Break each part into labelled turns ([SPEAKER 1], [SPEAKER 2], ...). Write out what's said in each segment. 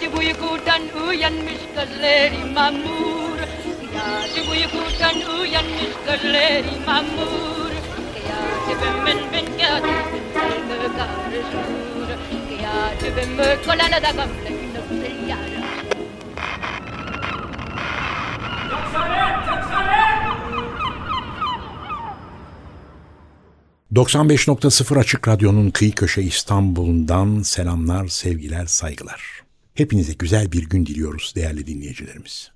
[SPEAKER 1] Gece uykudan uyanmış gözleri mamur. Gece uykudan uyanmış gözleri mamur. Gece ben ben gece karışır Gece ben da gamle yara
[SPEAKER 2] 95.0 Açık Radyo'nun kıyı köşe İstanbul'dan selamlar, sevgiler, saygılar. Hepinize güzel bir gün diliyoruz değerli dinleyicilerimiz.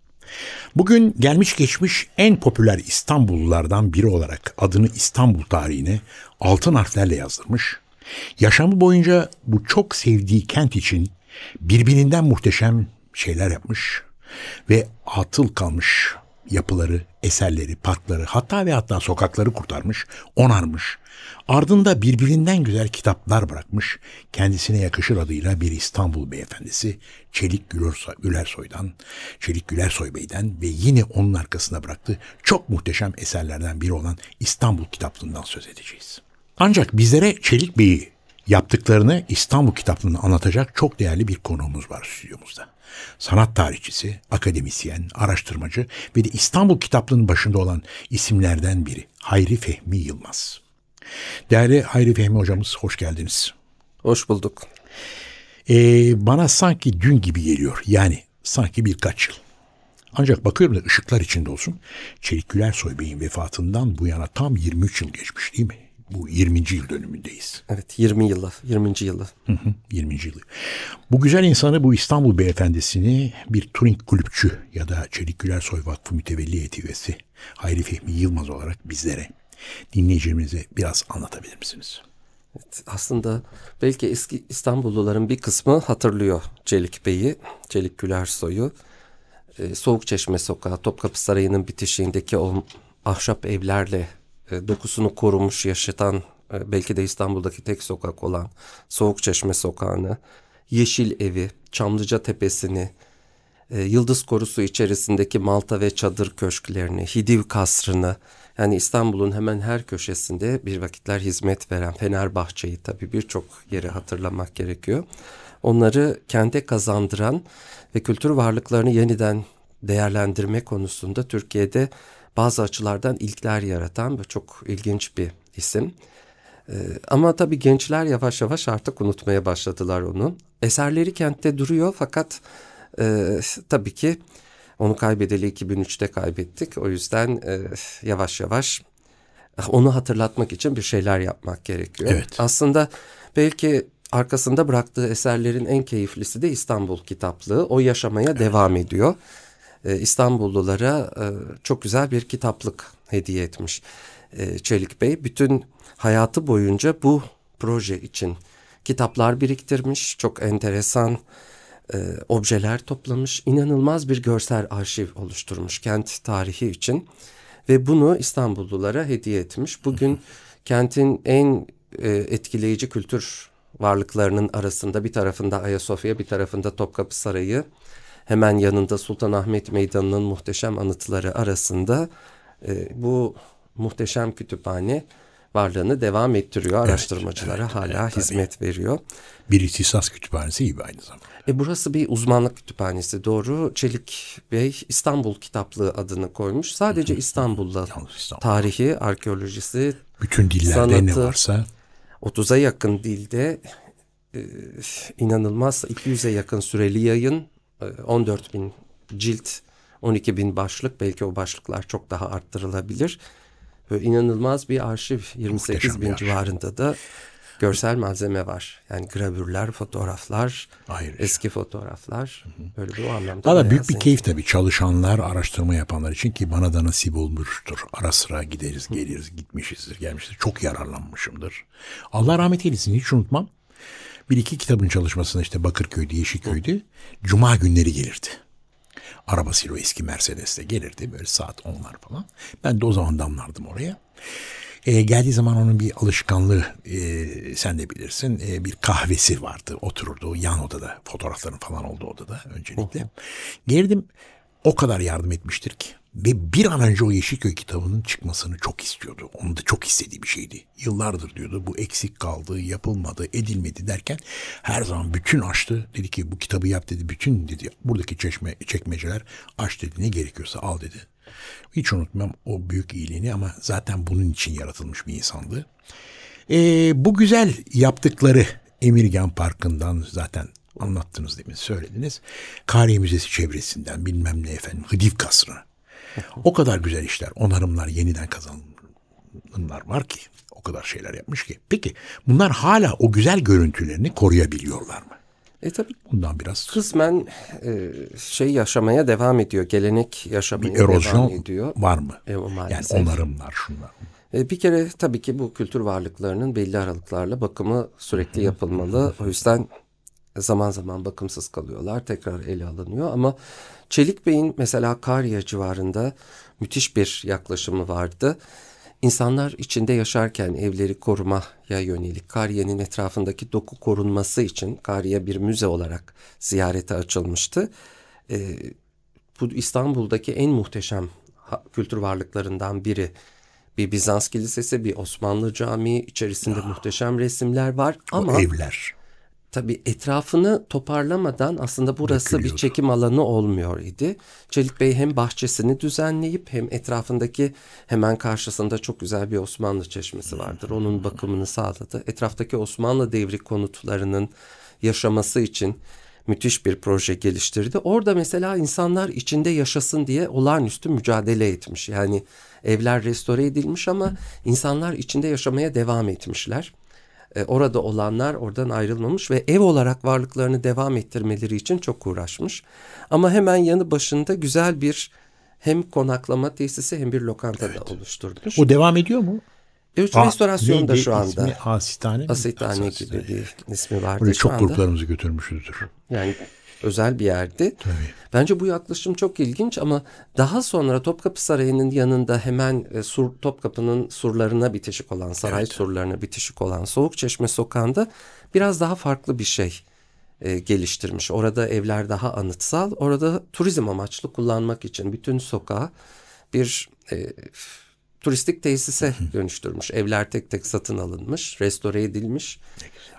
[SPEAKER 2] Bugün gelmiş geçmiş en popüler İstanbullulardan biri olarak adını İstanbul tarihine altın harflerle yazdırmış. Yaşamı boyunca bu çok sevdiği kent için birbirinden muhteşem şeyler yapmış ve atıl kalmış yapıları, eserleri, parkları hatta ve hatta sokakları kurtarmış, onarmış. Ardında birbirinden güzel kitaplar bırakmış, kendisine yakışır adıyla bir İstanbul beyefendisi Çelik Gülersoy'dan, Çelik Gülersoy Bey'den ve yine onun arkasına bıraktığı çok muhteşem eserlerden biri olan İstanbul kitaplığından söz edeceğiz. Ancak bizlere Çelik Bey'i yaptıklarını İstanbul kitaplığını anlatacak çok değerli bir konuğumuz var stüdyomuzda sanat tarihçisi, akademisyen, araştırmacı ve de İstanbul kitaplığının başında olan isimlerden biri Hayri Fehmi Yılmaz. Değerli Hayri Fehmi hocamız hoş geldiniz.
[SPEAKER 3] Hoş bulduk.
[SPEAKER 2] Ee, bana sanki dün gibi geliyor. Yani sanki birkaç yıl. Ancak bakıyorum da ışıklar içinde olsun. Çelik Gülersoy Bey'in vefatından bu yana tam 23 yıl geçmiş değil mi? Bu 20. yıl dönümündeyiz.
[SPEAKER 3] Evet 20 yılı, 20. yılı.
[SPEAKER 2] Hı hı, 20. yılı. Bu güzel insanı, bu İstanbul beyefendisini bir Turing kulüpçü ya da Çelik Gülersoy Vakfı mütevelli heyeti üyesi Hayri Fehmi Yılmaz olarak bizlere, dinleyicilerimize biraz anlatabilir misiniz?
[SPEAKER 3] Evet, aslında belki eski İstanbulluların bir kısmı hatırlıyor Çelik Bey'i, Çelik Gülersoy'u. Ee, Soğuk Çeşme Sokağı, Topkapı Sarayı'nın bitişiğindeki o ahşap evlerle e, dokusunu korumuş yaşatan e, belki de İstanbul'daki tek sokak olan Soğuk Çeşme Sokağı'nı, Yeşil Evi, Çamlıca Tepesi'ni, e, Yıldız Korusu içerisindeki Malta ve Çadır Köşklerini, Hidiv Kasrı'nı, yani İstanbul'un hemen her köşesinde bir vakitler hizmet veren Fenerbahçe'yi tabii birçok yeri hatırlamak gerekiyor. Onları kente kazandıran ve kültür varlıklarını yeniden değerlendirme konusunda Türkiye'de bazı açılardan ilkler yaratan ve çok ilginç bir isim. Ee, ama tabii gençler yavaş yavaş artık unutmaya başladılar onu. Eserleri kentte duruyor fakat e, tabii ki onu kaybedeli 2003'te kaybettik. O yüzden e, yavaş yavaş onu hatırlatmak için bir şeyler yapmak gerekiyor.
[SPEAKER 2] Evet.
[SPEAKER 3] Aslında belki arkasında bıraktığı eserlerin en keyiflisi de İstanbul kitaplığı. O yaşamaya evet. devam ediyor. E, İstanbullulara e, çok güzel bir kitaplık hediye etmiş e, Çelik Bey. Bütün hayatı boyunca bu proje için kitaplar biriktirmiş. Çok enteresan objeler toplamış. inanılmaz bir görsel arşiv oluşturmuş kent tarihi için. Ve bunu İstanbullulara hediye etmiş. Bugün kentin en etkileyici kültür varlıklarının arasında bir tarafında Ayasofya bir tarafında Topkapı Sarayı hemen yanında Sultanahmet Meydanı'nın muhteşem anıtları arasında e, bu muhteşem kütüphane varlığını devam ettiriyor. Araştırmacılara evet, hala evet, hizmet veriyor.
[SPEAKER 2] Bir ihtisas kütüphanesi gibi aynı zamanda.
[SPEAKER 3] E burası bir uzmanlık kütüphanesi doğru. Çelik Bey İstanbul Kitaplığı adını koymuş. Sadece İstanbul'da İstanbul. tarihi, arkeolojisi,
[SPEAKER 2] bütün dillerde sanatı, ne varsa
[SPEAKER 3] 30'a yakın dilde e, inanılmaz 200'e yakın süreli yayın 14 bin cilt, 12 bin başlık belki o başlıklar çok daha arttırılabilir. Böyle inanılmaz bir arşiv 28 Muhteşem bin civarında da görsel malzeme var. Yani gravürler, fotoğraflar, Hayır eski fotoğraflar. Böyle bu anlamda.
[SPEAKER 2] Valla büyük bir keyif tabii çalışanlar, araştırma yapanlar için ki bana da nasip olmuştur. Ara sıra gideriz, geliriz, gitmişizdir, gelmişizdir. Çok yararlanmışımdır. Allah rahmet eylesin hiç unutmam. Bir iki kitabın çalışmasına işte Bakırköy'de, Yeşilköy'de cuma günleri gelirdi. Arabasıyla o eski Mercedes'te gelirdi böyle saat 10'lar falan. Ben de o zaman damlardım oraya. E, geldiği zaman onun bir alışkanlığı e, sen de bilirsin e, bir kahvesi vardı otururdu yan odada fotoğrafların falan olduğu odada öncelikle. Geldim o kadar yardım etmiştir ki ve bir an önce o Yeşilköy kitabının çıkmasını çok istiyordu. Onu da çok istediği bir şeydi. Yıllardır diyordu bu eksik kaldı, yapılmadı, edilmedi derken her zaman bütün açtı. Dedi ki bu kitabı yap dedi. Bütün dedi buradaki çeşme, çekmeceler aç dedi. Ne gerekiyorsa al dedi. Hiç unutmam o büyük iyiliğini ama zaten bunun için yaratılmış bir insandı. Ee, bu güzel yaptıkları Emirgan Parkı'ndan zaten anlattınız demin söylediniz. Kariye Müzesi çevresinden bilmem ne efendim Hıdiv Kasrı. O kadar güzel işler, onarımlar, yeniden kazanımlar var ki. O kadar şeyler yapmış ki. Peki bunlar hala o güzel görüntülerini koruyabiliyorlar mı?
[SPEAKER 3] E tabii
[SPEAKER 2] Bundan biraz
[SPEAKER 3] kısmen e, şey yaşamaya devam ediyor. Gelenek yaşamaya
[SPEAKER 2] bir erozyon
[SPEAKER 3] devam ediyor.
[SPEAKER 2] var mı?
[SPEAKER 3] E, o
[SPEAKER 2] yani
[SPEAKER 3] maalesef.
[SPEAKER 2] onarımlar şunlar.
[SPEAKER 3] E, bir kere tabii ki bu kültür varlıklarının belli aralıklarla bakımı sürekli yapılmalı. O yüzden zaman zaman bakımsız kalıyorlar. Tekrar ele alınıyor ama Çelik Bey'in mesela Karya civarında müthiş bir yaklaşımı vardı. İnsanlar içinde yaşarken evleri korumaya yönelik Kariye'nin etrafındaki doku korunması için Kariye bir müze olarak ziyarete açılmıştı. E, bu İstanbul'daki en muhteşem kültür varlıklarından biri. Bir Bizans kilisesi, bir Osmanlı camii, içerisinde muhteşem resimler var ama
[SPEAKER 2] evler.
[SPEAKER 3] Tabii etrafını toparlamadan aslında burası bir
[SPEAKER 2] Dökülüyordu.
[SPEAKER 3] çekim alanı olmuyor idi. Çelik Bey hem bahçesini düzenleyip hem etrafındaki hemen karşısında çok güzel bir Osmanlı çeşmesi vardır. Onun bakımını sağladı. Etraftaki Osmanlı devri konutlarının yaşaması için müthiş bir proje geliştirdi. Orada mesela insanlar içinde yaşasın diye olağanüstü mücadele etmiş. Yani evler restore edilmiş ama insanlar içinde yaşamaya devam etmişler. E, orada olanlar oradan ayrılmamış ve ev olarak varlıklarını devam ettirmeleri için çok uğraşmış. Ama hemen yanı başında güzel bir hem konaklama tesisi hem bir lokanta da oluşturmuş.
[SPEAKER 2] O devam ediyor mu?
[SPEAKER 3] Üç
[SPEAKER 2] Aa,
[SPEAKER 3] restorasyonda
[SPEAKER 2] neydi
[SPEAKER 3] şu anda.
[SPEAKER 2] ismi? Asitane mi?
[SPEAKER 3] Asitane
[SPEAKER 2] Asitane.
[SPEAKER 3] gibi bir ismi vardı şu
[SPEAKER 2] çok gruplarımızı götürmüşüzdür.
[SPEAKER 3] Yani özel bir yerdi.
[SPEAKER 2] Tabii.
[SPEAKER 3] Bence bu yaklaşım çok ilginç ama daha sonra Topkapı Sarayı'nın yanında hemen e, sur, Topkapı'nın surlarına bitişik olan, saray surlarına bitişik olan Soğukçeşme Sokağı'nda biraz daha farklı bir şey e, geliştirmiş. Orada evler daha anıtsal, orada turizm amaçlı kullanmak için bütün sokağı bir e, turistik tesise dönüştürmüş. Evler tek tek satın alınmış, restore edilmiş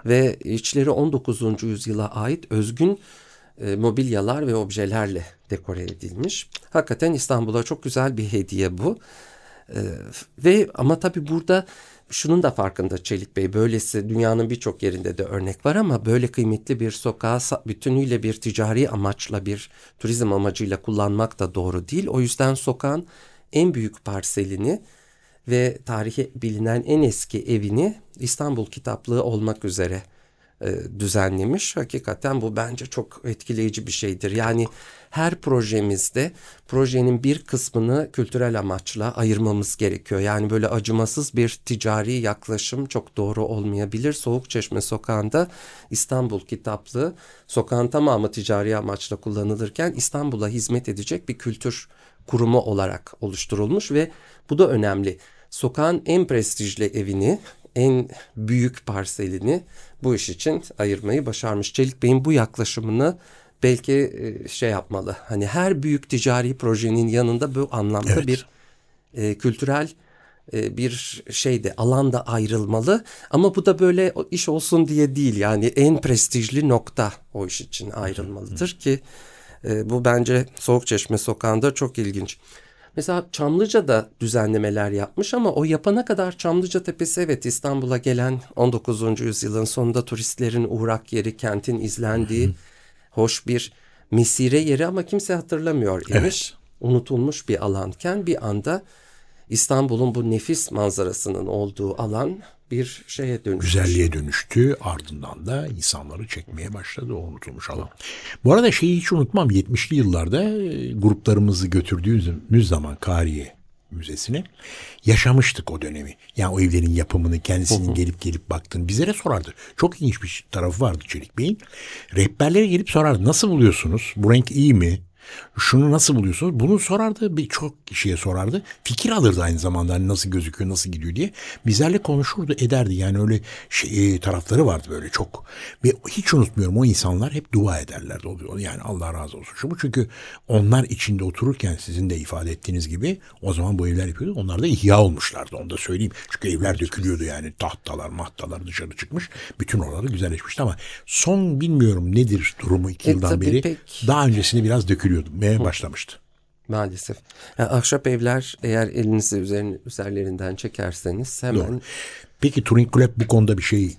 [SPEAKER 3] ve içleri 19. yüzyıla ait özgün e, mobilyalar ve objelerle dekore edilmiş. Hakikaten İstanbul'a çok güzel bir hediye bu. E, ve ama tabii burada şunun da farkında Çelik Bey. Böylesi dünyanın birçok yerinde de örnek var ama böyle kıymetli bir sokağı bütünüyle bir ticari amaçla bir turizm amacıyla kullanmak da doğru değil. O yüzden sokağın en büyük parselini ve tarihi bilinen en eski evini İstanbul Kitaplığı olmak üzere düzenlemiş. Hakikaten bu bence çok etkileyici bir şeydir. Yani her projemizde projenin bir kısmını kültürel amaçla ayırmamız gerekiyor. Yani böyle acımasız bir ticari yaklaşım çok doğru olmayabilir. Soğukçeşme sokağında İstanbul Kitaplığı sokağın tamamı ticari amaçla kullanılırken İstanbul'a hizmet edecek bir kültür kurumu olarak oluşturulmuş ve bu da önemli. Sokağın en prestijli evini, en büyük parselini bu iş için ayırmayı başarmış. Çelik Bey'in bu yaklaşımını belki e, şey yapmalı. Hani her büyük ticari projenin yanında bu anlamda
[SPEAKER 2] Evet.
[SPEAKER 3] bir e, kültürel e, bir şeyde alanda ayrılmalı. Ama bu da böyle iş olsun diye değil. Yani en prestijli nokta o iş için ayrılmalıdır ki e, bu bence Soğukçeşme sokağında çok ilginç. Mesela Çamlıca'da düzenlemeler yapmış ama o yapana kadar Çamlıca Tepesi evet İstanbul'a gelen 19. yüzyılın sonunda turistlerin uğrak yeri, kentin izlendiği hoş bir mesire yeri ama kimse hatırlamıyor imiş. Unutulmuş bir alanken bir anda İstanbul'un bu nefis manzarasının olduğu alan bir şeye dönüşmüş.
[SPEAKER 2] güzelliğe dönüştü. Ardından da insanları çekmeye başladı o unutulmuş alan. Bu arada şeyi hiç unutmam 70'li yıllarda e, gruplarımızı götürdüğümüz zaman Kariye Müzesi'ne. Yaşamıştık o dönemi. Yani o evlerin yapımını kendisinin gelip gelip baktığını bizlere sorardı. Çok ilginç bir tarafı vardı Çelik Bey'in. Rehberlere gelip sorardı. Nasıl buluyorsunuz? Bu renk iyi mi? Şunu nasıl buluyorsunuz? Bunu sorardı. Birçok kişiye sorardı. Fikir alırdı aynı zamanda. Hani nasıl gözüküyor, nasıl gidiyor diye. Bizlerle konuşurdu, ederdi. Yani öyle şey, e, tarafları vardı böyle çok. Ve hiç unutmuyorum o insanlar hep dua ederlerdi. Oluyor. Yani Allah razı olsun. Şu bu çünkü onlar içinde otururken sizin de ifade ettiğiniz gibi o zaman bu evler yapıyordu. Onlar da ihya olmuşlardı. Onu da söyleyeyim. Çünkü evler dökülüyordu yani. Tahtalar, mahtalar dışarı çıkmış. Bütün oraları güzelleşmişti ama son bilmiyorum nedir durumu iki
[SPEAKER 3] E,
[SPEAKER 2] yıldan beri.
[SPEAKER 3] pek-
[SPEAKER 2] Daha öncesinde biraz dökülüyordu. Ve başlamıştı.
[SPEAKER 3] Maalesef. Yani ahşap evler eğer elinizi üzerin, üzerlerinden çekerseniz hemen
[SPEAKER 2] Doğru. Peki Turing Club bu konuda bir şey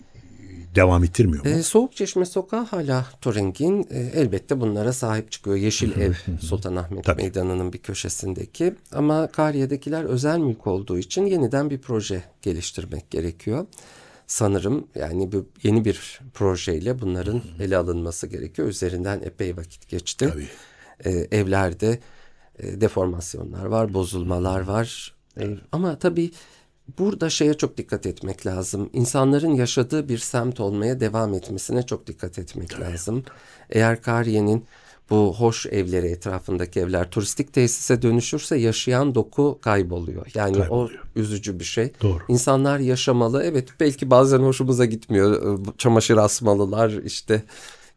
[SPEAKER 2] devam ettirmiyor mu?
[SPEAKER 3] E, Soğuk Çeşme Sokağı hala Turing'in e, elbette bunlara sahip çıkıyor. Yeşil Ev Sultanahmet
[SPEAKER 2] Tabii.
[SPEAKER 3] Meydanı'nın bir köşesindeki ama Kariye'dekiler özel mülk olduğu için yeniden bir proje geliştirmek gerekiyor. Sanırım yani bu yeni bir projeyle bunların ele alınması gerekiyor. Üzerinden epey vakit geçti.
[SPEAKER 2] Tabii.
[SPEAKER 3] E, evlerde e, deformasyonlar var, bozulmalar var. E, ama tabii burada şeye çok dikkat etmek lazım. İnsanların yaşadığı bir semt olmaya devam etmesine çok dikkat etmek lazım. Eğer Kariye'nin bu hoş evleri etrafındaki evler turistik tesise dönüşürse yaşayan doku kayboluyor. Yani
[SPEAKER 2] Kayboluyor.
[SPEAKER 3] o üzücü bir şey.
[SPEAKER 2] Doğru.
[SPEAKER 3] İnsanlar yaşamalı. Evet belki bazen hoşumuza gitmiyor. Bu Çamaşır asmalılar işte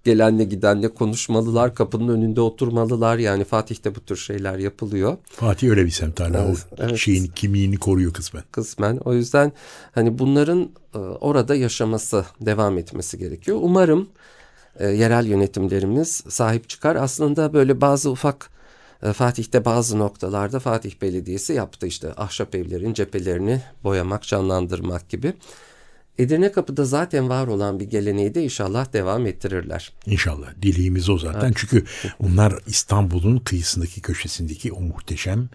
[SPEAKER 3] gelenle gidenle konuşmalılar. Kapının önünde oturmalılar. Yani Fatih'te bu tür şeyler yapılıyor
[SPEAKER 2] Fatih öyle bir semt hala.
[SPEAKER 3] Evet,
[SPEAKER 2] o
[SPEAKER 3] evet.
[SPEAKER 2] şeyin kimliğini koruyor kısmen.
[SPEAKER 3] kısmen. O yüzden hani bunların e, orada yaşaması devam etmesi gerekiyor. Umarım e, yerel yönetimlerimiz sahip çıkar. Aslında böyle bazı ufak e, Fatih'te bazı noktalarda Fatih Belediyesi yaptı işte ahşap evlerin cephelerini boyamak, canlandırmak gibi. Edirne Kapı'da zaten var olan bir geleneği de inşallah devam ettirirler.
[SPEAKER 2] İnşallah. Dileğimiz o zaten. Çünkü bunlar İstanbul'un kıyısındaki köşesindeki o muhteşem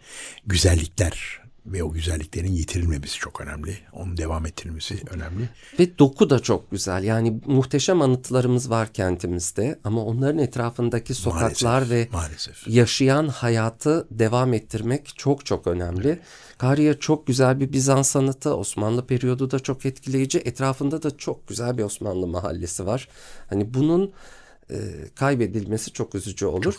[SPEAKER 2] güzellikler ve o güzelliklerin yitirilmemesi çok önemli. Onun devam ettirilmesi önemli.
[SPEAKER 3] Ve doku da çok güzel. Yani muhteşem anıtlarımız var kentimizde ama onların etrafındaki sokaklar
[SPEAKER 2] Maalesef,
[SPEAKER 3] ve
[SPEAKER 2] maalesef.
[SPEAKER 3] yaşayan hayatı devam ettirmek çok çok önemli. Kariye çok güzel bir Bizans sanatı, Osmanlı periyodu da çok etkileyici. Etrafında da çok güzel bir Osmanlı mahallesi var. Hani bunun e, kaybedilmesi çok üzücü olur.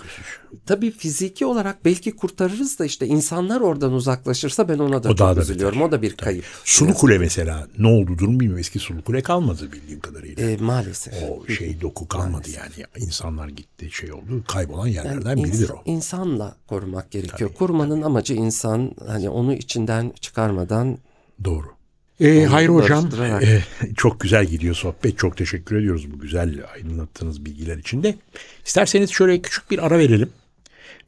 [SPEAKER 3] Tabii fiziki olarak belki kurtarırız da işte insanlar oradan uzaklaşırsa ben ona da
[SPEAKER 2] O
[SPEAKER 3] çok
[SPEAKER 2] da
[SPEAKER 3] üzülüyorum.
[SPEAKER 2] beter.
[SPEAKER 3] O da bir kayıp.
[SPEAKER 2] Sulu Kule mesela ne oldu durum bilmiyorum. Eski Sulu Kule kalmadı bildiğim kadarıyla.
[SPEAKER 3] E, maalesef.
[SPEAKER 2] o şey doku kalmadı yani. İnsanlar gitti şey oldu. Kaybolan yerlerden
[SPEAKER 3] İns-
[SPEAKER 2] biridir o.
[SPEAKER 3] İnsanla korumak gerekiyor. Korumanın amacı insan hani onu içinden çıkarmadan
[SPEAKER 2] Doğru. Ee, hayır hocam e, çok güzel gidiyor sohbet. Çok teşekkür ediyoruz bu güzel aydınlattığınız bilgiler için de. İsterseniz şöyle küçük bir ara verelim.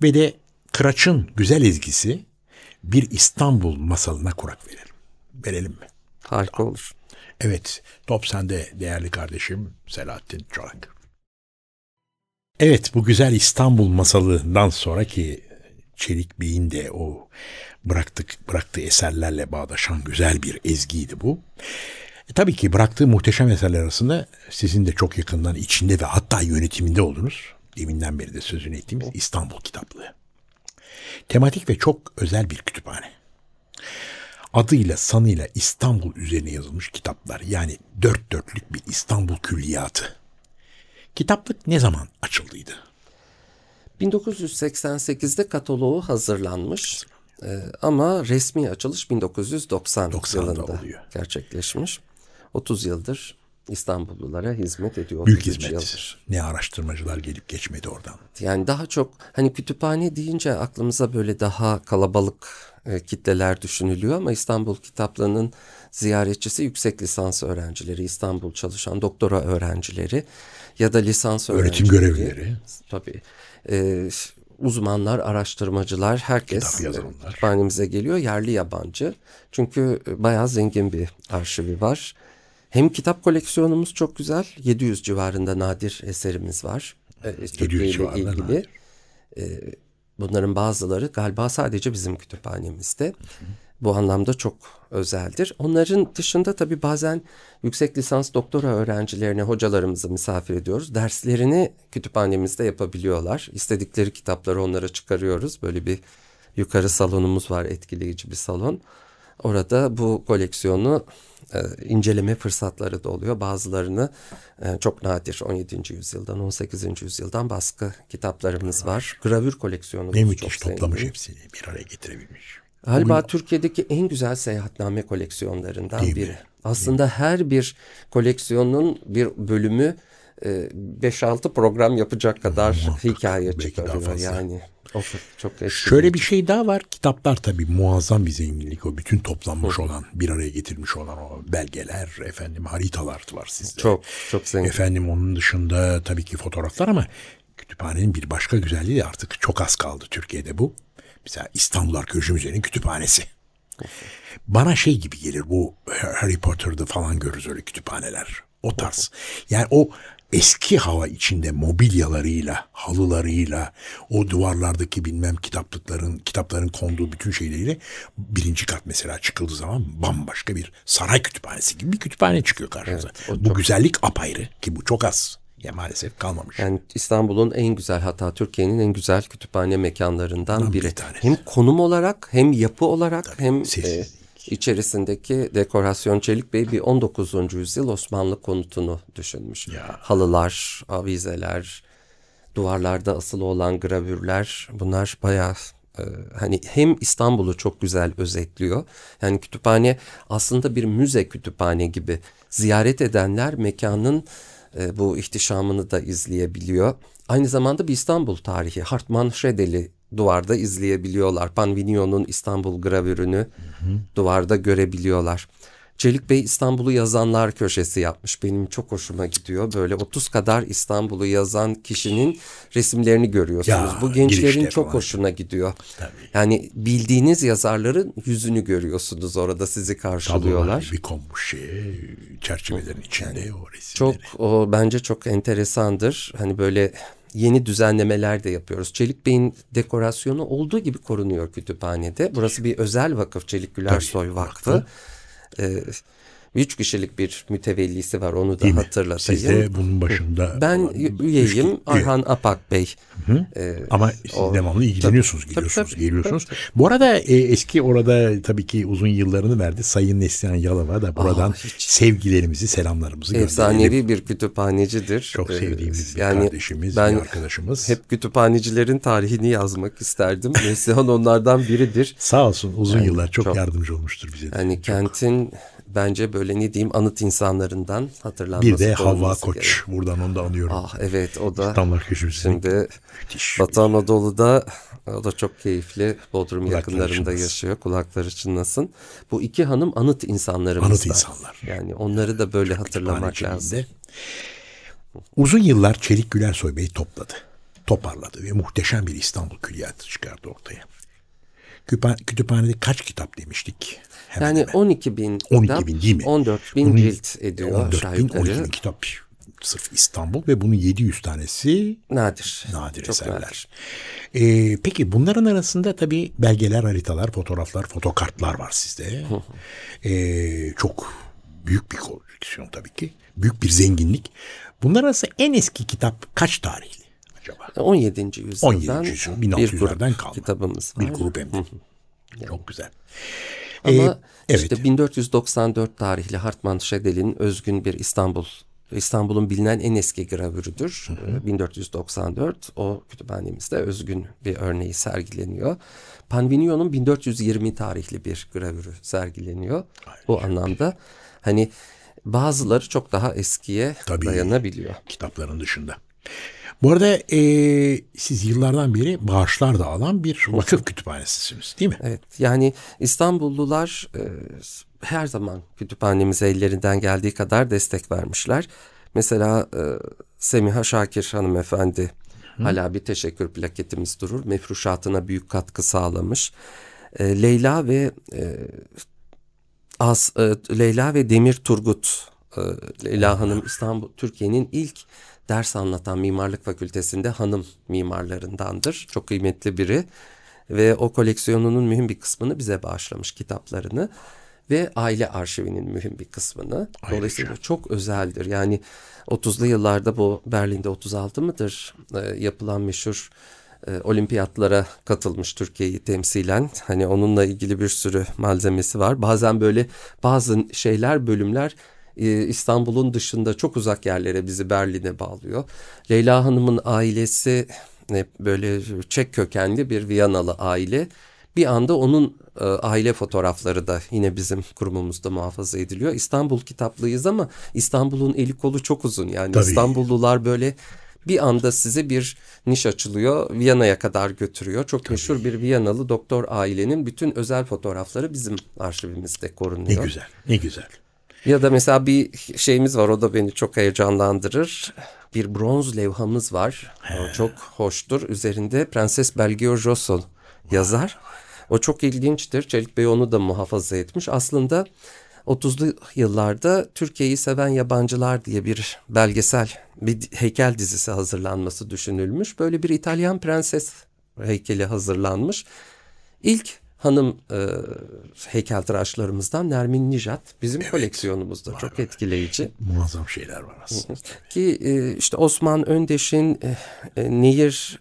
[SPEAKER 2] Ve de Kıraç'ın güzel ezgisi bir İstanbul masalına kurak verelim. Verelim mi?
[SPEAKER 3] harika olur.
[SPEAKER 2] Evet, top sende değerli kardeşim Selahattin Çolak. Evet, bu güzel İstanbul masalından sonraki Çelik Bey'in de o bıraktık bıraktığı eserlerle bağdaşan güzel bir ezgiydi bu. E, tabii ki bıraktığı muhteşem eserler arasında sizin de çok yakından içinde ve hatta yönetiminde oldunuz. Deminden beri de sözünü ettiğimiz İstanbul kitaplığı. Tematik ve çok özel bir kütüphane adıyla sanıyla İstanbul üzerine yazılmış kitaplar yani dört dörtlük bir İstanbul külliyatı. Kitaplık ne zaman açıldıydı?
[SPEAKER 3] 1988'de kataloğu hazırlanmış. Ee, ama resmi açılış 1990
[SPEAKER 2] 90'da
[SPEAKER 3] yılında
[SPEAKER 2] oluyor.
[SPEAKER 3] gerçekleşmiş. 30 yıldır İstanbullulara hizmet ediyor.
[SPEAKER 2] Büyük
[SPEAKER 3] 33
[SPEAKER 2] hizmet.
[SPEAKER 3] yıldır.
[SPEAKER 2] Ne araştırmacılar gelip geçmedi oradan.
[SPEAKER 3] Yani daha çok hani kütüphane deyince aklımıza böyle daha kalabalık e, kitleler düşünülüyor ama İstanbul Kitaplığı'nın ziyaretçisi yüksek lisans öğrencileri, İstanbul çalışan doktora öğrencileri ya da lisans
[SPEAKER 2] Öğretim
[SPEAKER 3] öğrencileri.
[SPEAKER 2] görevlileri.
[SPEAKER 3] Tabii. E, uzmanlar, araştırmacılar, herkes e, kütüphanemize geliyor. Yerli yabancı. Çünkü e, bayağı zengin bir arşivi var. Hem kitap koleksiyonumuz çok güzel. 700 civarında nadir eserimiz var. E, Türkiye ile
[SPEAKER 2] civarında
[SPEAKER 3] ilgili.
[SPEAKER 2] nadir.
[SPEAKER 3] Bunların bazıları galiba sadece bizim kütüphanemizde. Bu anlamda çok özeldir. Onların dışında tabii bazen yüksek lisans doktora öğrencilerine hocalarımızı misafir ediyoruz. Derslerini kütüphanemizde yapabiliyorlar. İstedikleri kitapları onlara çıkarıyoruz. Böyle bir yukarı salonumuz var etkileyici bir salon. Orada bu koleksiyonu e, inceleme fırsatları da oluyor. Bazılarını e, çok nadir 17. yüzyıldan 18. yüzyıldan baskı kitaplarımız var. Gravür koleksiyonu
[SPEAKER 2] Ne
[SPEAKER 3] çok
[SPEAKER 2] müthiş toplamış
[SPEAKER 3] zengin.
[SPEAKER 2] hepsini bir araya getirebilmiş.
[SPEAKER 3] Galiba Türkiye'deki en güzel seyahatname koleksiyonlarından
[SPEAKER 2] Değil mi?
[SPEAKER 3] biri. Aslında her bir koleksiyonun bir bölümü e, 5-6 program yapacak kadar hikaye
[SPEAKER 2] belki daha
[SPEAKER 3] çıkarıyor. Yani o çok.
[SPEAKER 2] Şöyle bir şey daha var. Kitaplar tabii muazzam bir zenginlik. O bütün toplanmış olan, bir araya getirmiş olan o belgeler, efendim haritalar var sizde.
[SPEAKER 3] çok çok zengin.
[SPEAKER 2] Efendim onun dışında tabii ki fotoğraflar ama kütüphanenin bir başka güzelliği de artık çok az kaldı Türkiye'de bu. Mesela İstanbul Arkeoloji Müzesi'nin kütüphanesi. Bana şey gibi gelir bu Harry Potter'da falan görürüz öyle kütüphaneler. O tarz. Yani o eski hava içinde mobilyalarıyla, halılarıyla, o duvarlardaki bilmem kitaplıkların, kitapların konduğu bütün şeyleriyle birinci kat mesela çıkıldığı zaman bambaşka bir saray kütüphanesi gibi bir kütüphane çıkıyor karşınıza.
[SPEAKER 3] Evet,
[SPEAKER 2] bu
[SPEAKER 3] çok-
[SPEAKER 2] güzellik apayrı ki bu çok az. Ya maalesef kalmamış.
[SPEAKER 3] Yani İstanbul'un en güzel hatta Türkiye'nin en güzel kütüphane mekanlarından
[SPEAKER 2] bir
[SPEAKER 3] biri.
[SPEAKER 2] tanesi.
[SPEAKER 3] Hem konum olarak hem yapı olarak hem e,
[SPEAKER 2] sessizlik.
[SPEAKER 3] İçerisindeki dekorasyon Çelik Bey bir 19. yüzyıl Osmanlı konutunu düşünmüş.
[SPEAKER 2] Ya.
[SPEAKER 3] Halılar, avizeler, duvarlarda asılı olan gravürler bunlar bayağı e, hani hem İstanbul'u çok güzel özetliyor. Yani kütüphane aslında bir müze kütüphane gibi. Ziyaret edenler mekanın e, bu ihtişamını da izleyebiliyor. Aynı zamanda bir İstanbul tarihi. Hartman Şredeli duvarda izleyebiliyorlar. Panvinio'nun İstanbul gravürünü duvarda görebiliyorlar. Çelik Bey İstanbul'u yazanlar köşesi yapmış. Benim çok hoşuma gidiyor. Böyle 30 kadar İstanbul'u yazan kişinin resimlerini görüyorsunuz.
[SPEAKER 2] Ya,
[SPEAKER 3] Bu gençlerin çok
[SPEAKER 2] falan.
[SPEAKER 3] hoşuna gidiyor. Yani bildiğiniz yazarların yüzünü görüyorsunuz orada sizi karşılıyorlar.
[SPEAKER 2] Tablolar bir konmuş şeye, çerçevelerin içinde o resimleri.
[SPEAKER 3] Çok o bence çok enteresandır. Hani böyle yeni düzenlemeler de yapıyoruz. Çelik Bey'in dekorasyonu olduğu gibi korunuyor kütüphanede. Burası bir özel vakıf Çelik Gülersoy Vakfı. Ee, üç kişilik bir mütevellisi var onu da
[SPEAKER 2] Değil mi?
[SPEAKER 3] hatırlatayım.
[SPEAKER 2] Siz de bunun başında
[SPEAKER 3] Ben
[SPEAKER 2] üç
[SPEAKER 3] üyeyim
[SPEAKER 2] üye.
[SPEAKER 3] Arhan Apak Bey. Ee,
[SPEAKER 2] Ama siz
[SPEAKER 3] o-
[SPEAKER 2] devamlı ilgileniyorsunuz,
[SPEAKER 3] Tabii,
[SPEAKER 2] gidiyorsunuz,
[SPEAKER 3] tabii,
[SPEAKER 2] geliyorsunuz.
[SPEAKER 3] tabii,
[SPEAKER 2] Bu arada e, eski orada tabii ki uzun yıllarını verdi Sayın Neslihan Yalova da buradan
[SPEAKER 3] hiç.
[SPEAKER 2] sevgilerimizi, selamlarımızı gönderelim.
[SPEAKER 3] Efsanevi bir kütüphanecidir.
[SPEAKER 2] Çok
[SPEAKER 3] Ee,
[SPEAKER 2] sevdiğimiz bir
[SPEAKER 3] yani
[SPEAKER 2] kardeşimiz,
[SPEAKER 3] ben
[SPEAKER 2] bir arkadaşımız.
[SPEAKER 3] Hep kütüphanecilerin tarihini yazmak isterdim. Neslihan onlardan biridir.
[SPEAKER 2] Sağ olsun uzun yıllar çok,
[SPEAKER 3] çok-
[SPEAKER 2] yardımcı olmuştur bize de.
[SPEAKER 3] Yani kentin bence böyle ne diyeyim anıt insanlarından hatırlanması
[SPEAKER 2] bir de Havva Koç.
[SPEAKER 3] gerek.
[SPEAKER 2] Buradan onu da anıyorum.
[SPEAKER 3] Ah evet o da
[SPEAKER 2] İstanbul Köşesi'nin
[SPEAKER 3] şimdi
[SPEAKER 2] müthiş.
[SPEAKER 3] Batı Anadolu'da o da çok keyifli Bodrum
[SPEAKER 2] Kulakları
[SPEAKER 3] yakınlarında
[SPEAKER 2] çınlasın.
[SPEAKER 3] yaşıyor. Kulakları çınlasın. Bu iki hanım anıt insanlarımız
[SPEAKER 2] Anıt insanlar.
[SPEAKER 3] Yani onları da böyle hatırlamak
[SPEAKER 2] kütüphaneciliğinde.
[SPEAKER 3] lazım.
[SPEAKER 2] Uzun yıllar Çelik Gülersoy Bey topladı. Toparladı ve muhteşem bir İstanbul külliyatı çıkardı ortaya. Kütüphanede kaç kitap demiştik? Hemen
[SPEAKER 3] Yani
[SPEAKER 2] hemen.
[SPEAKER 3] 12 bin
[SPEAKER 2] 12
[SPEAKER 3] kitap,
[SPEAKER 2] bin değil mi?
[SPEAKER 3] 14 bin
[SPEAKER 2] Bunun
[SPEAKER 3] cilt ediyor
[SPEAKER 2] 14
[SPEAKER 3] aşağı
[SPEAKER 2] bin, 12
[SPEAKER 3] yukarı.
[SPEAKER 2] bin kitap sırf İstanbul ve bunun 700 tanesi
[SPEAKER 3] Nadir.
[SPEAKER 2] nadir
[SPEAKER 3] Çok
[SPEAKER 2] eserler.
[SPEAKER 3] nadir.
[SPEAKER 2] Ee, peki bunların arasında tabii belgeler, haritalar, fotoğraflar, fotokartlar var sizde. Ee, çok büyük bir koleksiyon tabii ki. Büyük bir zenginlik. Bunlar arasında en eski kitap kaç tarihli acaba?
[SPEAKER 3] 17. yüzyıldan
[SPEAKER 2] 17. yüzyıl,
[SPEAKER 3] bir
[SPEAKER 2] 1600'lerden
[SPEAKER 3] grup
[SPEAKER 2] kalma.
[SPEAKER 3] kitabımız var.
[SPEAKER 2] Bir grup hem de. Çok güzel.
[SPEAKER 3] Ama
[SPEAKER 2] Ee, evet.
[SPEAKER 3] işte 1494 tarihli Hartmann Schädel'in özgün bir İstanbul İstanbul'un bilinen en eski gravürüdür. Ee, 1494 o kütüphanemizde özgün bir örneği sergileniyor. Panvinio'nun 1420 tarihli bir gravürü sergileniyor. Bu anlamda hani bazıları çok daha eskiye
[SPEAKER 2] Tabii.
[SPEAKER 3] dayanabiliyor.
[SPEAKER 2] kitapların dışında. Bu arada e, siz yıllardan beri bağışlar da alan bir vakıf kütüphanesisiniz değil mi?
[SPEAKER 3] Evet yani İstanbullular e, her zaman kütüphanemize ellerinden geldiği kadar destek vermişler. Mesela e, Semiha Şakir hanımefendi hala bir teşekkür plaketimiz durur. Mefruşatına büyük katkı sağlamış. E, Leyla ve e, As, e, Leyla ve Demir Turgut e, Leyla Hanım İstanbul Türkiye'nin ilk ders anlatan mimarlık fakültesinde hanım mimarlarındandır. Çok kıymetli biri ve o koleksiyonunun mühim bir kısmını bize bağışlamış kitaplarını ve aile arşivinin mühim bir kısmını. Dolayısıyla çok özeldir. Yani 30'lu yıllarda bu Berlin'de 36 mıdır e, yapılan meşhur e, olimpiyatlara katılmış Türkiye'yi temsilen. Hani onunla ilgili bir sürü malzemesi var. Bazen böyle bazı şeyler, bölümler e, İstanbul'un dışında çok uzak yerlere bizi Berlin'e bağlıyor. Leyla Hanım'ın ailesi ne böyle Çek kökenli bir Viyanalı aile. Bir anda onun e, aile fotoğrafları da yine bizim kurumumuzda muhafaza ediliyor. İstanbul kitaplıyız ama İstanbul'un eli kolu çok uzun. Yani
[SPEAKER 2] Tabii.
[SPEAKER 3] İstanbullular böyle bir anda size bir niş açılıyor. Viyana'ya kadar götürüyor. Çok Tabii. meşhur bir Viyanalı doktor ailenin bütün özel fotoğrafları bizim arşivimizde korunuyor.
[SPEAKER 2] Ne güzel, ne güzel.
[SPEAKER 3] Ya da mesela bir şeyimiz var o da beni çok heyecanlandırır. Bir bronz levhamız var. He. O çok hoştur. Üzerinde Prenses Belgio Jossol yazar. O çok ilginçtir. Çelik Bey onu da muhafaza etmiş. Aslında 30'lu yıllarda Türkiye'yi seven yabancılar diye bir belgesel, bir heykel dizisi hazırlanması düşünülmüş. Böyle bir İtalyan prenses heykeli hazırlanmış. İlk hanım e, heykeltıraşlarımızdan Nermin Nijat bizim evet, koleksiyonumuzda var, çok etkileyici.
[SPEAKER 2] Muazzam şeyler var aslında.
[SPEAKER 3] Ki e, işte Osman Öndeş'in e, e, Nehir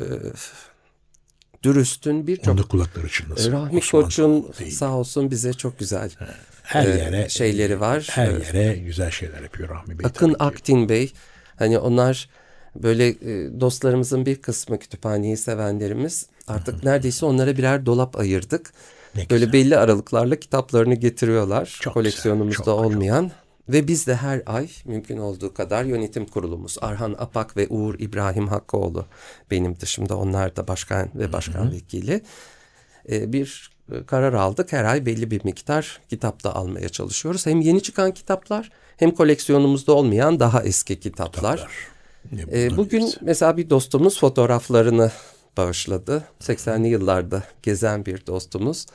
[SPEAKER 3] e, Dürüst'ün birçok...
[SPEAKER 2] Onda kulakları çınlasın.
[SPEAKER 3] Rahmi Osman Koç'un sağ olsun bize çok güzel
[SPEAKER 2] her e, yere
[SPEAKER 3] şeyleri var.
[SPEAKER 2] Her yere güzel şeyler yapıyor Rahmi Bey.
[SPEAKER 3] Akın Aktin Bey. Hani onlar böyle e, dostlarımızın bir kısmı kütüphaneyi sevenlerimiz artık neredeyse onlara birer dolap ayırdık. Ne böyle güzel. belli aralıklarla kitaplarını getiriyorlar. Çok koleksiyonumuzda güzel, çok, olmayan. Çok. Ve biz de her ay mümkün olduğu kadar yönetim kurulumuz Arhan Apak ve Uğur İbrahim Hakkıoğlu benim dışımda onlar da başkan ve başkan Hı-hı. vekili e, bir e, karar aldık. Her ay belli bir miktar kitap da almaya çalışıyoruz. Hem yeni çıkan kitaplar hem koleksiyonumuzda olmayan daha eski kitaplar. kitaplar. E, bugün mesela bir dostumuz fotoğraflarını bağışladı. 80'li yıllarda gezen bir dostumuz.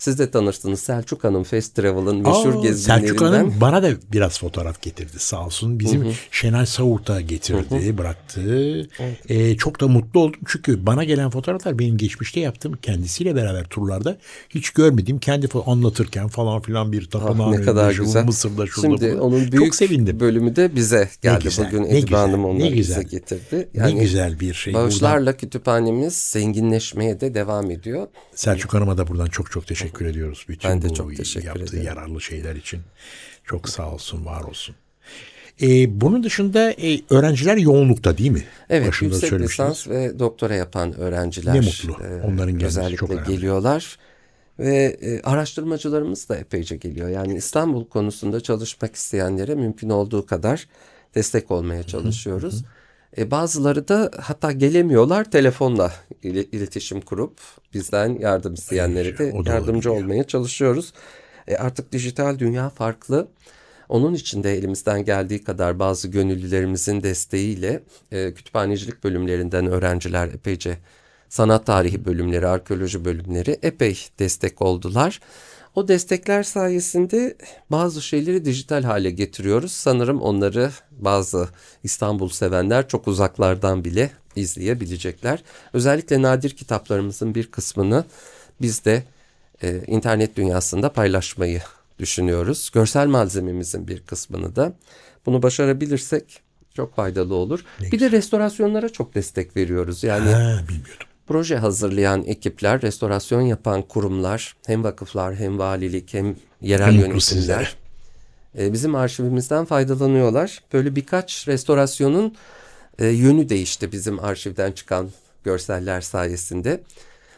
[SPEAKER 3] Siz de tanıştınız Selçuk Hanım Fast Travel'ın meşhur Aa, gezginlerinden.
[SPEAKER 2] Selçuk Hanım bana da biraz fotoğraf getirdi sağ olsun. Bizim hı hı. Şenay Savurt'a getirdi, hı hı. bıraktı. Evet. Ee, çok da mutlu oldum çünkü bana gelen fotoğraflar benim geçmişte yaptığım kendisiyle beraber turlarda hiç görmediğim kendi anlatırken falan filan bir tapınağın
[SPEAKER 3] ah, ne kadar güzel.
[SPEAKER 2] Mısır'da şurada
[SPEAKER 3] Şimdi burada. onun büyük çok sevindim. bölümü de bize geldi güzel, bugün Edibe Hanım onları ne güzel, bize getirdi.
[SPEAKER 2] Yani ne güzel bir şey.
[SPEAKER 3] Bağışlarla buradan... kütüphanemiz zenginleşmeye de devam ediyor.
[SPEAKER 2] Selçuk Hanım'a da buradan çok çok teşekkür teşekkür ediyoruz. Bütün ben de bu çok teşekkür yaptığı ederim. yararlı şeyler için. Çok sağ olsun, var olsun. Ee, bunun dışında e, öğrenciler yoğunlukta değil mi?
[SPEAKER 3] Evet, Başında yüksek lisans ve doktora yapan öğrenciler.
[SPEAKER 2] Ne mutlu. E, Onların gelmesi özellikle çok önemli.
[SPEAKER 3] geliyorlar. Ve e, araştırmacılarımız da epeyce geliyor. Yani İstanbul konusunda çalışmak isteyenlere mümkün olduğu kadar destek olmaya çalışıyoruz. Hı hı. E, bazıları da hatta gelemiyorlar telefonla iletişim kurup bizden yardım isteyenlere de yardımcı olmaya çalışıyoruz. E, artık dijital dünya farklı. Onun için de elimizden geldiği kadar bazı gönüllülerimizin desteğiyle e, kütüphanecilik bölümlerinden öğrenciler epeyce sanat tarihi bölümleri, arkeoloji bölümleri epey destek oldular. O destekler sayesinde bazı şeyleri dijital hale getiriyoruz. Sanırım onları bazı İstanbul sevenler çok uzaklardan bile izleyebilecekler. Özellikle nadir kitaplarımızın bir kısmını biz de e, internet dünyasında paylaşmayı düşünüyoruz. Görsel malzememizin bir kısmını da bunu başarabilirsek çok faydalı olur. Ne bir güzel. de restorasyonlara çok destek veriyoruz. Yani
[SPEAKER 2] ha, bilmiyordum
[SPEAKER 3] proje hazırlayan ekipler, restorasyon yapan kurumlar, hem vakıflar hem valilik hem yerel yönetimler e, bizim arşivimizden faydalanıyorlar. Böyle birkaç restorasyonun e, yönü değişti bizim arşivden çıkan görseller sayesinde.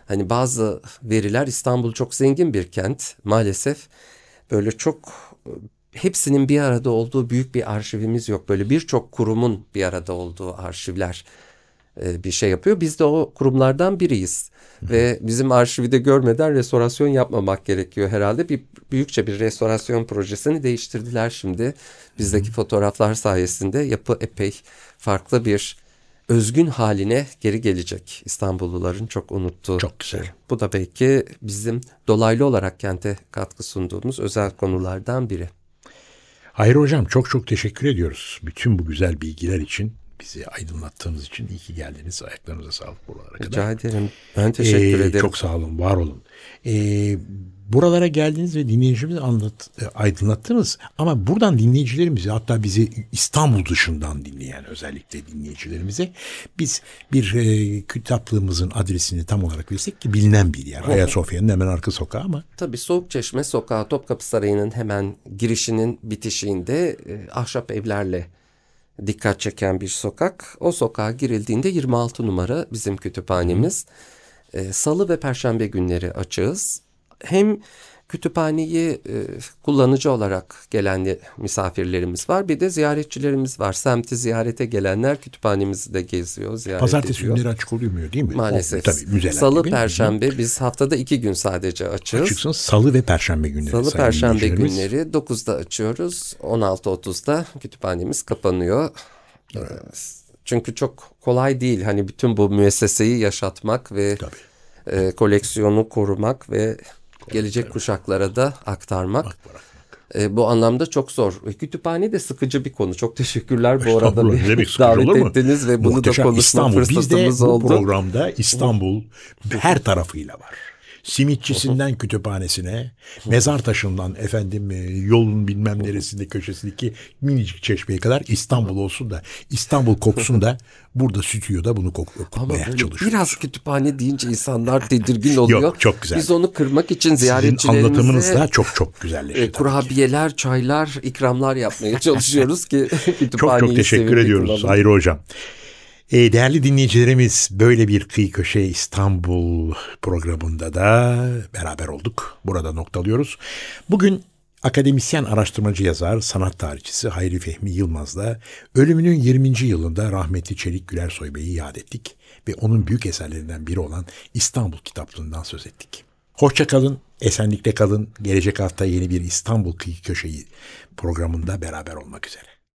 [SPEAKER 3] Hani bazı veriler İstanbul çok zengin bir kent maalesef böyle çok hepsinin bir arada olduğu büyük bir arşivimiz yok. Böyle birçok kurumun bir arada olduğu arşivler e, bir şey yapıyor. Biz de o kurumlardan biriyiz. Ve bizim arşivi de görmeden restorasyon yapmamak gerekiyor herhalde. Bir büyükçe bir restorasyon projesini değiştirdiler şimdi. Bizdeki fotoğraflar sayesinde yapı epey farklı bir özgün haline geri gelecek. İstanbulluların çok unuttuğu.
[SPEAKER 2] Çok güzel. Şey.
[SPEAKER 3] Bu da belki bizim dolaylı olarak kente katkı sunduğumuz özel konulardan biri.
[SPEAKER 2] Hayır hocam çok çok teşekkür ediyoruz bütün bu güzel bilgiler için bizi aydınlattığınız için iyi ki geldiniz. Ayaklarınıza sağlık buralara kadar.
[SPEAKER 3] Rica ederim. Ben teşekkür
[SPEAKER 2] Ee,
[SPEAKER 3] ederim.
[SPEAKER 2] Çok sağ olun, var olun. Ee, buralara geldiniz ve dinleyicimizi anlat, e, aydınlattınız. Ama buradan dinleyicilerimizi hatta bizi İstanbul dışından dinleyen özellikle dinleyicilerimize biz bir e, kitaplığımızın adresini tam olarak versek ki bilinen bir yer. Ayasofya'nın hemen arka sokağı ama
[SPEAKER 3] Tabii Soğukçeşme Sokağı Topkapı Sarayı'nın hemen girişinin bitişiğinde e, ahşap evlerle dikkat çeken bir sokak. O sokağa girildiğinde 26 numara bizim kütüphanemiz. E, Salı ve Perşembe günleri açığız. Hem kütüphaneyi e, kullanıcı olarak gelen misafirlerimiz var. Bir de ziyaretçilerimiz var. Semti ziyarete gelenler kütüphanemizi de geziyor, ziyaret
[SPEAKER 2] pazartesi
[SPEAKER 3] ediyor.
[SPEAKER 2] günleri açık oluyor mu değil mi?
[SPEAKER 3] Maalesef.
[SPEAKER 2] O, tabii müzeler
[SPEAKER 3] Salı,
[SPEAKER 2] gibi.
[SPEAKER 3] Perşembe biz haftada iki gün sadece açığız.
[SPEAKER 2] Açıksınız. Salı ve Perşembe günleri.
[SPEAKER 3] Salı, Perşembe günleri 9'da açıyoruz. 16.30'da kütüphanemiz kapanıyor. Ee, Çünkü çok kolay değil hani bütün bu müesseseyi yaşatmak ve
[SPEAKER 2] Tabii.
[SPEAKER 3] e, koleksiyonu korumak ve gelecek kuşaklara da aktarmak. E, bu anlamda çok zor. E, Kütüphane de sıkıcı bir konu. Çok teşekkürler bu arada.
[SPEAKER 2] Ne demek
[SPEAKER 3] davet ettiniz ve bunu
[SPEAKER 2] Muhteşem
[SPEAKER 3] da konuşma
[SPEAKER 2] İstanbul.
[SPEAKER 3] Fırsatımız
[SPEAKER 2] bu
[SPEAKER 3] oldu.
[SPEAKER 2] programda İstanbul her tarafıyla var. Simitçisinden kütüphanesine, mezar taşından efendim e, yolun bilmem neresinde köşesindeki minicik çeşmeye kadar İstanbul olsun da İstanbul koksun da burada stüdyoda bunu kok-
[SPEAKER 3] böyle
[SPEAKER 2] çalışıyoruz.
[SPEAKER 3] biraz kütüphane deyince insanlar tedirgin oluyor.
[SPEAKER 2] Yok, çok güzel.
[SPEAKER 3] Biz onu kırmak için
[SPEAKER 2] Sizin
[SPEAKER 3] ziyaretçilerimize
[SPEAKER 2] anlatımınızla çok çok güzelleşti.
[SPEAKER 3] e,
[SPEAKER 2] tabii ki.
[SPEAKER 3] kurabiyeler, çaylar, ikramlar yapmaya çalışıyoruz ki kütüphaneyi
[SPEAKER 2] Çok çok teşekkür ediyoruz. Hayri Hocam. E, değerli dinleyicilerimiz böyle bir Kıyı Köşe İstanbul programında da beraber olduk. Burada noktalıyoruz. Bugün akademisyen araştırmacı yazar, sanat tarihçisi Hayri Fehmi Yılmaz'la ölümünün 20. yılında rahmetli Çelik Gülersoy Bey'i yad ettik ve onun büyük eserlerinden biri olan İstanbul kitaplığından söz ettik. Hoşça kalın, esenlikle kalın. Gelecek hafta yeni bir İstanbul Kıyı Köşeyi programında beraber olmak üzere.